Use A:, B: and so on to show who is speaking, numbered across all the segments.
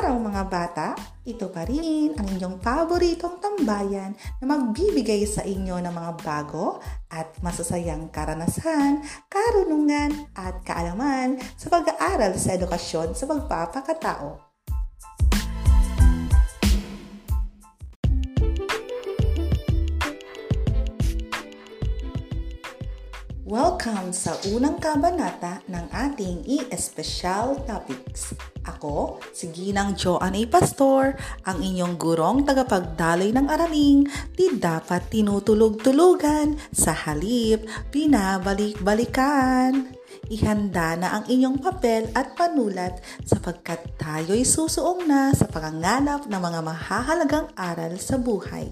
A: araw mga bata! Ito pa rin ang inyong paboritong tambayan na magbibigay sa inyo ng mga bago at masasayang karanasan, karunungan at kaalaman sa pag-aaral sa edukasyon sa pagpapakatao. Welcome sa unang kabanata ng ating e-special topics. Ako, si Ginang Joan A. Pastor, ang inyong gurong tagapagdaloy ng araling, di dapat tinutulog-tulugan, sa halip, binabalik-balikan. Ihanda na ang inyong papel at panulat sapagkat tayo'y susuong na sa pangangalap ng mga mahahalagang aral sa buhay.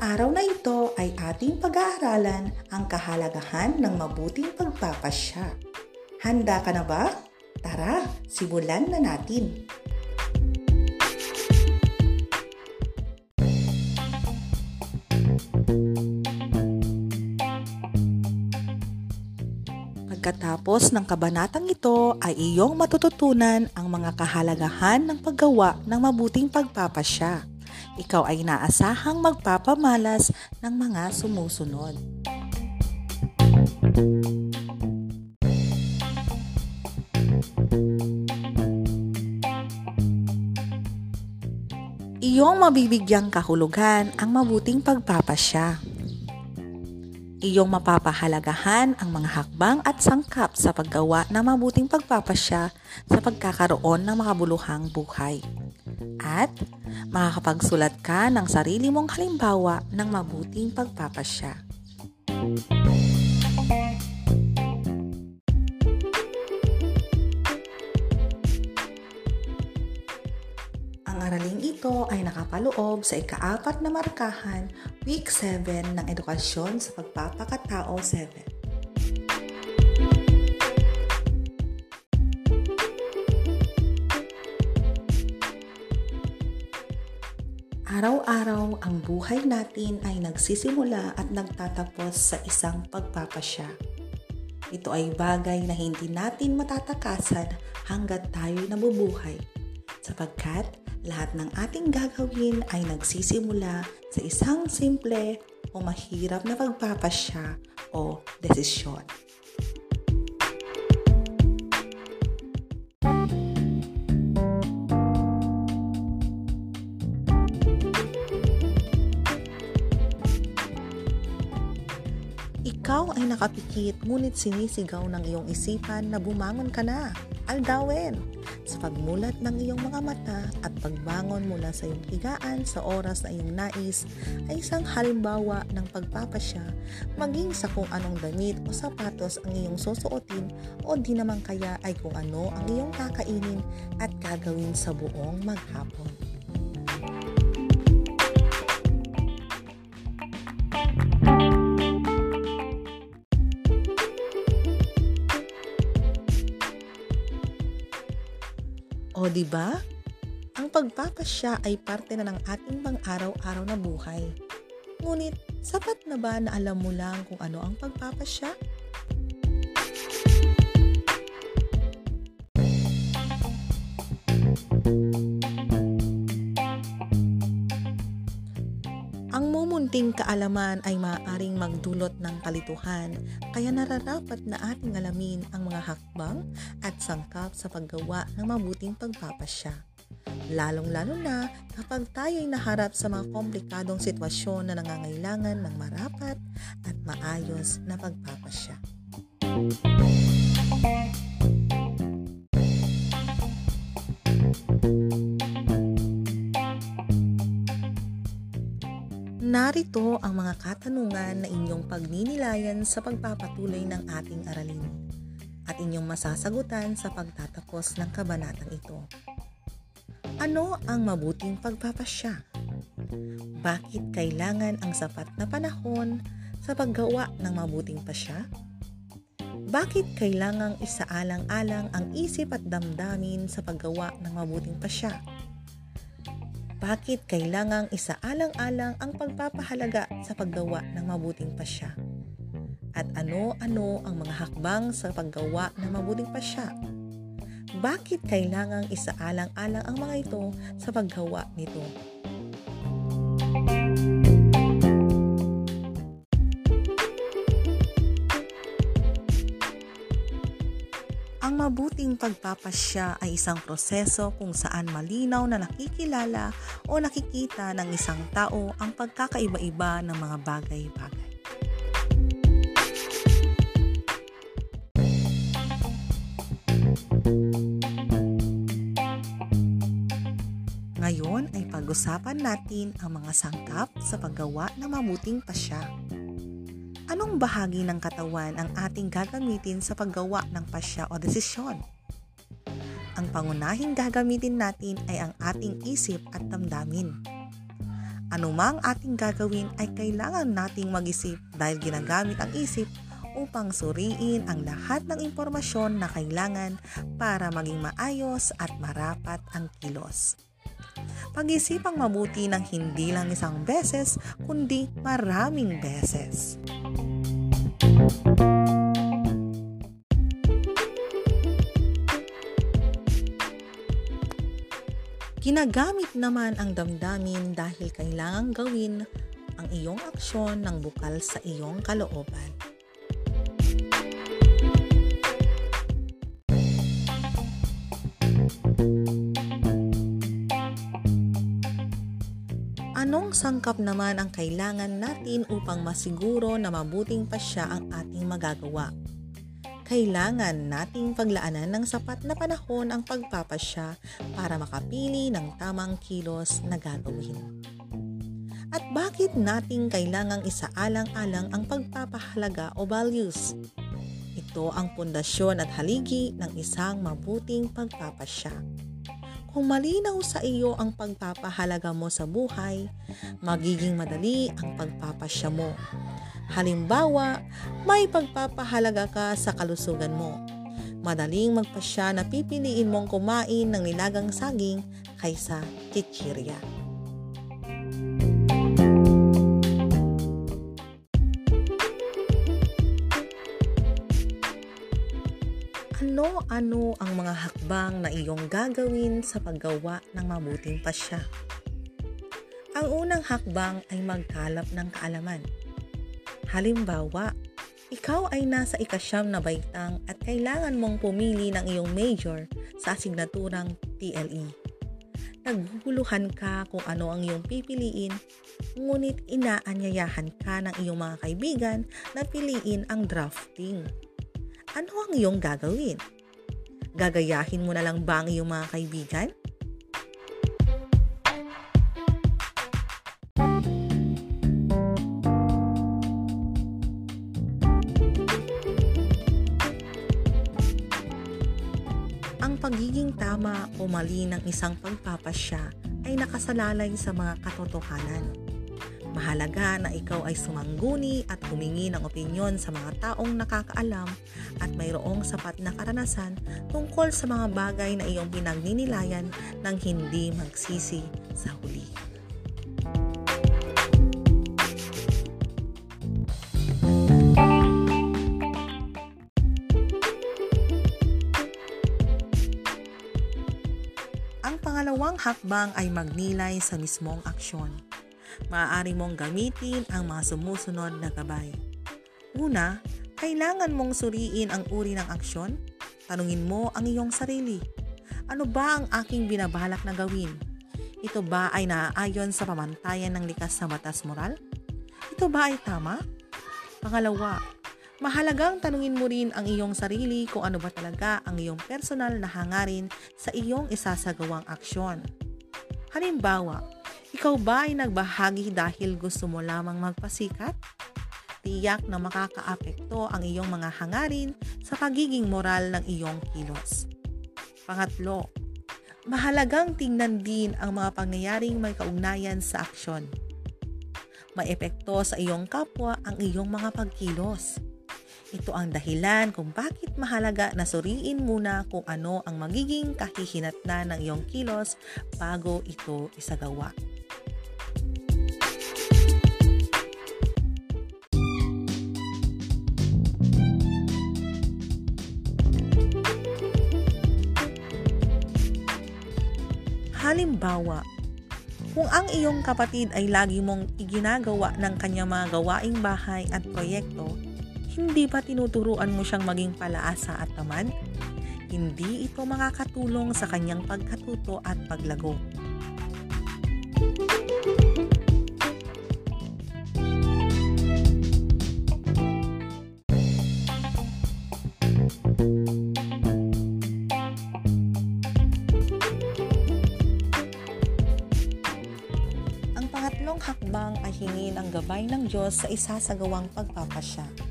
A: Araw na ito ay ating pag-aaralan ang kahalagahan ng mabuting pagpapasya. Handa ka na ba? Tara, simulan na natin. Pagkatapos ng kabanatang ito ay iyong matututunan ang mga kahalagahan ng paggawa ng mabuting pagpapasya ikaw ay naasahang magpapamalas ng mga sumusunod. Iyong mabibigyang kahulugan ang mabuting pagpapasya. Iyong mapapahalagahan ang mga hakbang at sangkap sa paggawa ng mabuting pagpapasya sa pagkakaroon ng makabuluhang buhay. At makakapagsulat ka ng sarili mong halimbawa ng mabuting pagpapasya. Ang araling ito ay nakapaloob sa ikaapat na markahan, Week 7 ng Edukasyon sa Pagpapakatao 7. Araw-araw ang buhay natin ay nagsisimula at nagtatapos sa isang pagpapasya. Ito ay bagay na hindi natin matatakasan hanggat tayo nabubuhay sapagkat lahat ng ating gagawin ay nagsisimula sa isang simple o mahirap na pagpapasya o desisyon. Nakapikit ngunit sinisigaw ng iyong isipan na bumangon ka na. Aldawin! Sa pagmulat ng iyong mga mata at pagbangon mula sa iyong higaan sa oras na iyong nais ay isang halimbawa ng pagpapasya maging sa kung anong damit o sapatos ang iyong susuotin o di naman kaya ay kung ano ang iyong kakainin at gagawin sa buong maghapon. O di ba? Ang pagpapasya ay parte na ng ating pang-araw-araw na buhay. Ngunit, sapat na ba na alam mo lang kung ano ang pagpapasya? Ang mumunting kaalaman ay maaaring magdulot ng kalituhan, kaya nararapat na ating alamin ang mga hakbang at sangkap sa paggawa ng mabuting pagpapasya. Lalong-lalo na kapag tayo'y naharap sa mga komplikadong sitwasyon na nangangailangan ng marapat at maayos na pagpapasya. Narito ang mga katanungan na inyong pagninilayan sa pagpapatuloy ng ating aralin at inyong masasagutan sa pagtatapos ng kabanatang ito. Ano ang mabuting pagpapasya? Bakit kailangan ang sapat na panahon sa paggawa ng mabuting pasya? Bakit kailangang isaalang-alang ang isip at damdamin sa paggawa ng mabuting pasya? Bakit kailangang isaalang-alang ang pagpapahalaga sa paggawa ng mabuting pasya? At ano-ano ang mga hakbang sa paggawa ng mabuting pasya? Bakit kailangang isaalang-alang ang mga ito sa paggawa nito? Pagpapasya ay isang proseso kung saan malinaw na nakikilala o nakikita ng isang tao ang pagkakaiba-iba ng mga bagay-bagay. Ngayon ay pag-usapan natin ang mga sangkap sa paggawa ng mabuting pasya. Anong bahagi ng katawan ang ating gagamitin sa paggawa ng pasya o desisyon? Ang pangunahing gagamitin natin ay ang ating isip at damdamin. Anumang ating gagawin ay kailangan nating mag-isip dahil ginagamit ang isip upang suriin ang lahat ng impormasyon na kailangan para maging maayos at marapat ang kilos. Pag-isipang mabuti ng hindi lang isang beses, kundi maraming beses. Ginagamit naman ang damdamin dahil kailangang gawin ang iyong aksyon ng bukal sa iyong kalooban. Anong sangkap naman ang kailangan natin upang masiguro na mabuting pasya ang ating magagawa? Kailangan nating paglaanan ng sapat na panahon ang pagpapasya para makapili ng tamang kilos na gagawin. At bakit nating kailangang isaalang-alang ang pagpapahalaga o values? Ito ang pundasyon at haligi ng isang mabuting pagpapasya. Kung malinaw sa iyo ang pagpapahalaga mo sa buhay, magiging madali ang pagpapasya mo. Halimbawa, may pagpapahalaga ka sa kalusugan mo. Madaling magpasya na pipiliin mong kumain ng nilagang saging kaysa chichirya. Ano-ano ang mga hakbang na iyong gagawin sa paggawa ng mabuting pasya? Ang unang hakbang ay magkalap ng kaalaman. Halimbawa, ikaw ay nasa ikasyam na baitang at kailangan mong pumili ng iyong major sa asignaturang TLE. Naguguluhan ka kung ano ang iyong pipiliin, ngunit inaanyayahan ka ng iyong mga kaibigan na piliin ang drafting ano ang iyong gagawin? Gagayahin mo na lang ba ang iyong mga kaibigan? Pagiging tama o mali ng isang pagpapasya ay nakasalalay sa mga katotohanan. Mahalaga na ikaw ay sumangguni at humingi ng opinyon sa mga taong nakakaalam at mayroong sapat na karanasan tungkol sa mga bagay na iyong pinagninilayan ng hindi magsisi sa huli. Hakbang ay magnilay sa mismong aksyon maaari mong gamitin ang mga sumusunod na gabay. Una, kailangan mong suriin ang uri ng aksyon. Tanungin mo ang iyong sarili. Ano ba ang aking binabalak na gawin? Ito ba ay naaayon sa pamantayan ng likas sa batas moral? Ito ba ay tama? Pangalawa, mahalagang tanungin mo rin ang iyong sarili kung ano ba talaga ang iyong personal na hangarin sa iyong isasagawang aksyon. Halimbawa, ikaw ba ay nagbahagi dahil gusto mo lamang magpasikat? Tiyak na makakaapekto ang iyong mga hangarin sa pagiging moral ng iyong kilos. Pangatlo, mahalagang tingnan din ang mga pangyayaring may kaugnayan sa aksyon. May epekto sa iyong kapwa ang iyong mga pagkilos. Ito ang dahilan kung bakit mahalaga na suriin muna kung ano ang magiging kahihinatnan ng iyong kilos bago ito isagawa. Halimbawa, kung ang iyong kapatid ay lagi mong iginagawa ng kanyang mga gawaing bahay at proyekto, hindi ba tinuturuan mo siyang maging palaasa at tamad? Hindi ito makakatulong sa kanyang pagkatuto at paglago. Pangatlong hakbang ay hingin ang gabay ng Diyos sa isasagawang pagpapasya.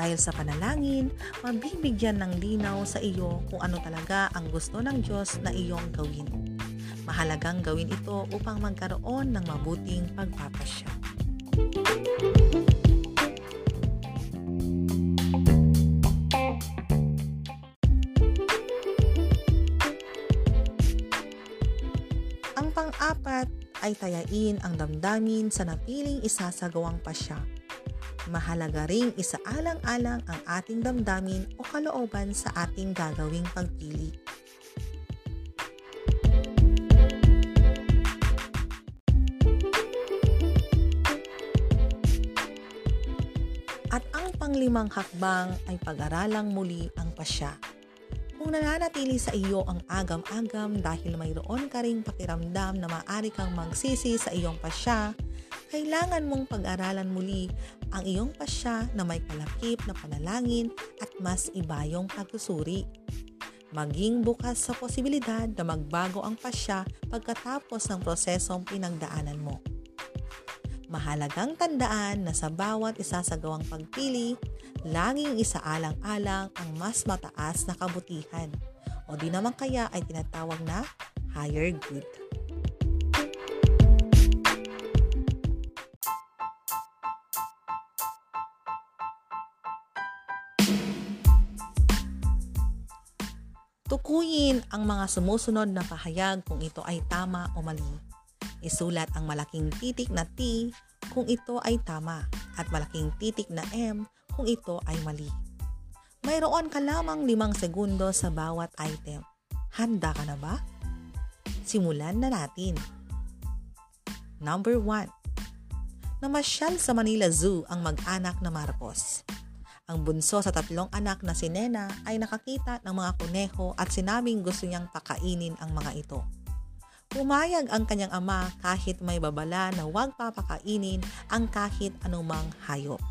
A: Dahil sa panalangin, mabibigyan ng linaw sa iyo kung ano talaga ang gusto ng Diyos na iyong gawin. Mahalagang gawin ito upang magkaroon ng mabuting pagpapasya. Ang pang-apat ay tayain ang damdamin sa napiling isasagawang pasya. Mahalaga ring isaalang-alang ang ating damdamin o kalooban sa ating gagawing pagpili. At ang panglimang hakbang ay pag-aralang muli ang pasya. Kung nananatili sa iyo ang agam-agam dahil mayroon ka ring pakiramdam na maaari kang magsisi sa iyong pasya, kailangan mong pag-aralan muli ang iyong pasya na may kalakip na panalangin at mas ibayong pagsusuri. Maging bukas sa posibilidad na magbago ang pasya pagkatapos ng prosesong pinagdaanan mo. Mahalagang tandaan na sa bawat isasagawang pagpili, laging isaalang-alang ang mas mataas na kabutihan o di naman kaya ay tinatawag na higher good. Tukuyin ang mga sumusunod na pahayag kung ito ay tama o mali. Isulat ang malaking titik na T kung ito ay tama at malaking titik na M kung ito ay mali. Mayroon ka lamang limang segundo sa bawat item. Handa ka na ba? Simulan na natin. Number 1. Namasyal sa Manila Zoo ang mag-anak na Marcos. Ang bunso sa tatlong anak na si Nena ay nakakita ng mga kuneho at sinabing gusto niyang pakainin ang mga ito. Pumayag ang kanyang ama kahit may babala na huwag papakainin ang kahit anumang hayop.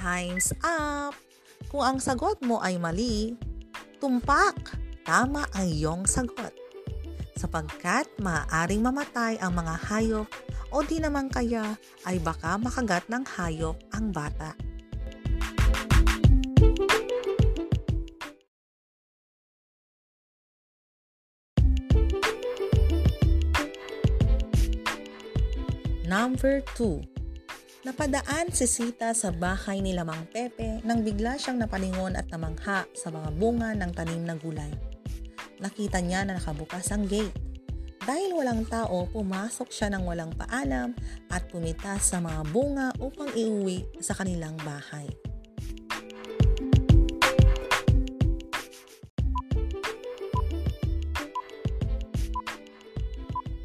A: Time's up! Kung ang sagot mo ay mali, tumpak! Tama ang iyong sagot sapagkat maaaring mamatay ang mga hayop o di naman kaya ay baka makagat ng hayop ang bata. Number 2. Napadaan si Sita sa bahay ni Lamang Pepe nang bigla siyang napalingon at namangha sa mga bunga ng tanim na gulay nakita niya na nakabukas ang gate. Dahil walang tao, pumasok siya ng walang paalam at pumitas sa mga bunga upang iuwi sa kanilang bahay.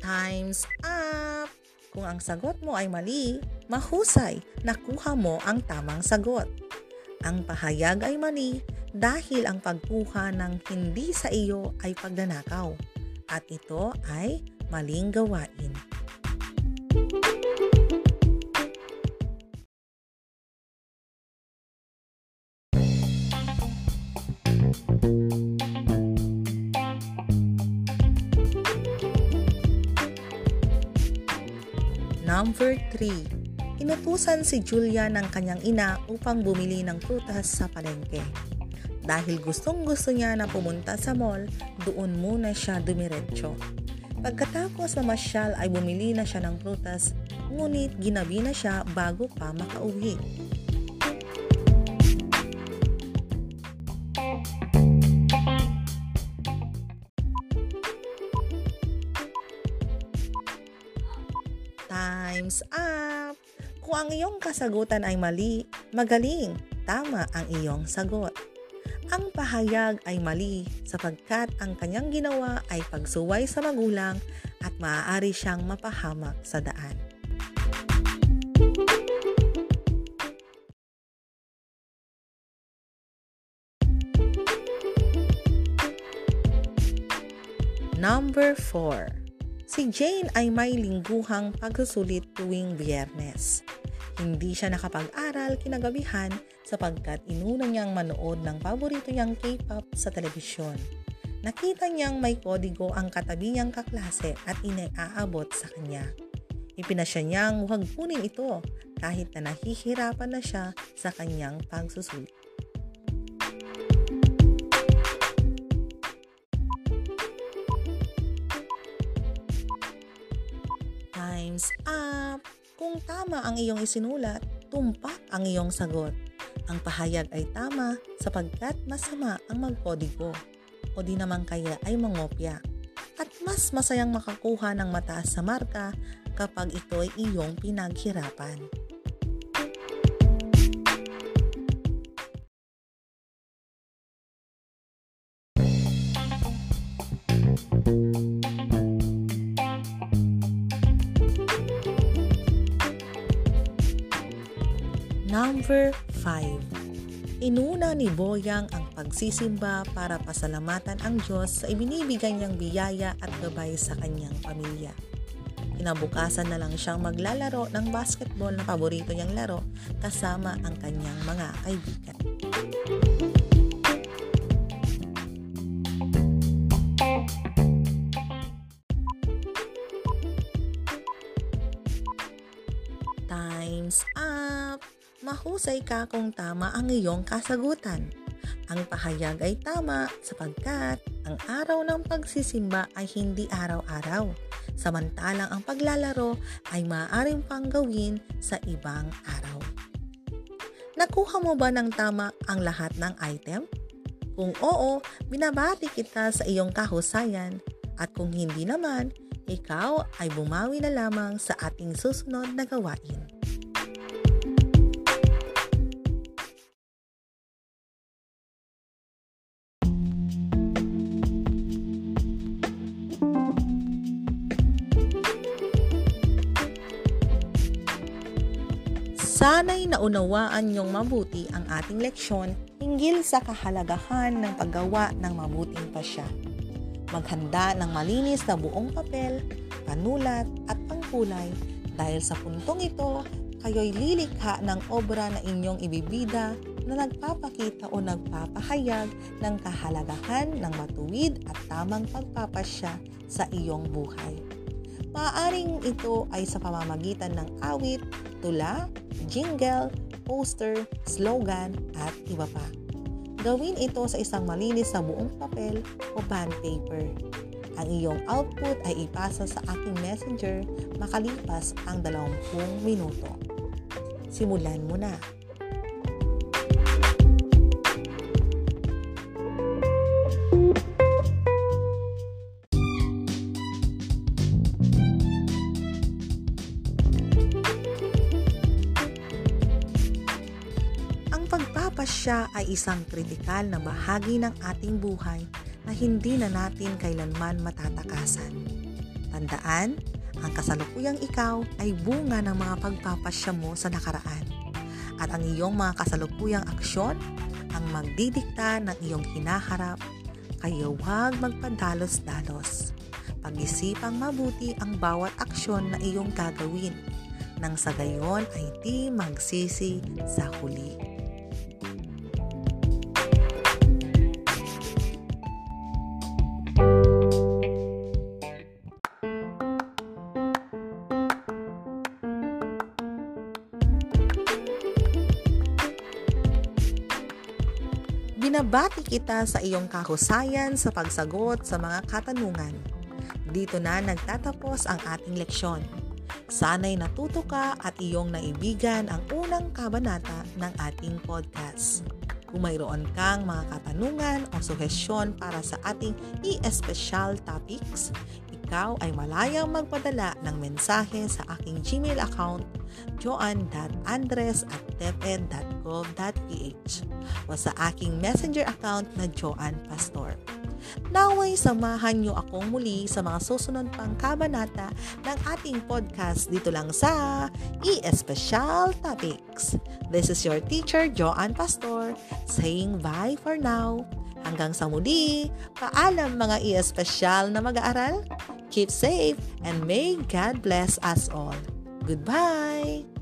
A: Time's up! Kung ang sagot mo ay mali, mahusay, nakuha mo ang tamang sagot. Ang pahayag ay mali dahil ang pagkuha ng hindi sa iyo ay pagnanakaw at ito ay maling gawain. Inutusan si Julia ng kanyang ina upang bumili ng prutas sa palengke. Dahil gustong gusto niya na pumunta sa mall, doon muna siya dumiretso. Pagkatapos mamasyal ay bumili na siya ng prutas, ngunit ginabi na siya bago pa makauwi. Time's up! Ang iyong kasagutan ay mali, magaling, tama ang iyong sagot. Ang pahayag ay mali sapagkat ang kanyang ginawa ay pagsuway sa magulang at maaari siyang mapahamak sa daan. Number 4 Si Jane ay may lingguhang pagsusulit tuwing biyernes. Hindi siya nakapag-aral kinagabihan sapagkat inuna niyang manood ng paborito niyang K-pop sa telebisyon. Nakita niyang may kodigo ang katabi niyang kaklase at inaabot sa kanya. Ipinasya niyang huwag kunin ito kahit na nahihirapan na siya sa kanyang pagsusulit. Time's up! Kung tama ang iyong isinulat, tumpak ang iyong sagot. Ang pahayag ay tama sapagkat masama ang magkodigo o di naman kaya ay mangopya. At mas masayang makakuha ng mataas sa marka kapag ito ay iyong pinaghirapan. Number 5. Inuna ni Boyang ang pagsisimba para pasalamatan ang Diyos sa ibinibigay niyang biyaya at gabay sa kanyang pamilya. Kinabukasan na lang siyang maglalaro ng basketball na paborito niyang laro kasama ang kanyang mga kaibigan. Mahusay ka kung tama ang iyong kasagutan. Ang pahayag ay tama sapagkat ang araw ng pagsisimba ay hindi araw-araw, samantalang ang paglalaro ay maaaring pang gawin sa ibang araw. Nakuha mo ba ng tama ang lahat ng item? Kung oo, binabati kita sa iyong kahusayan at kung hindi naman, ikaw ay bumawi na lamang sa ating susunod na gawain. Sana'y naunawaan niyong mabuti ang ating leksyon hinggil sa kahalagahan ng paggawa ng mabuting pasya. Maghanda ng malinis na buong papel, panulat at pangkulay dahil sa puntong ito, kayo'y lilikha ng obra na inyong ibibida na nagpapakita o nagpapahayag ng kahalagahan ng matuwid at tamang pagpapasya sa iyong buhay. Maaaring ito ay sa pamamagitan ng awit, tula, jingle, poster, slogan, at iba pa. Gawin ito sa isang malinis na buong papel o band paper. Ang iyong output ay ipasa sa aking messenger makalipas ang 20 minuto. Simulan mo na! Pagpapasya ay isang kritikal na bahagi ng ating buhay na hindi na natin kailanman matatakasan. Tandaan, ang kasalukuyang ikaw ay bunga ng mga pagpapasya mo sa nakaraan. At ang iyong mga kasalukuyang aksyon ang magdidikta ng iyong hinaharap, kaya huwag magpadalos-dalos. Pag-isipang mabuti ang bawat aksyon na iyong gagawin nang sa gayon ay di magsisi sa huli. Binabati kita sa iyong kahusayan sa pagsagot sa mga katanungan. Dito na nagtatapos ang ating leksyon. Sana'y natuto ka at iyong naibigan ang unang kabanata ng ating podcast. Kung mayroon kang mga katanungan o suhestyon para sa ating e-special topics, ikaw ay malayang magpadala ng mensahe sa aking Gmail account joan.andres at teped.gov.ph o sa aking messenger account na Joan Pastor. Naway samahan niyo akong muli sa mga susunod pang kabanata ng ating podcast dito lang sa E-Special Topics. This is your teacher, Joanne Pastor, saying bye for now. Hanggang sa muli, paalam mga e-special na mag-aaral. Keep safe and may God bless us all. Goodbye!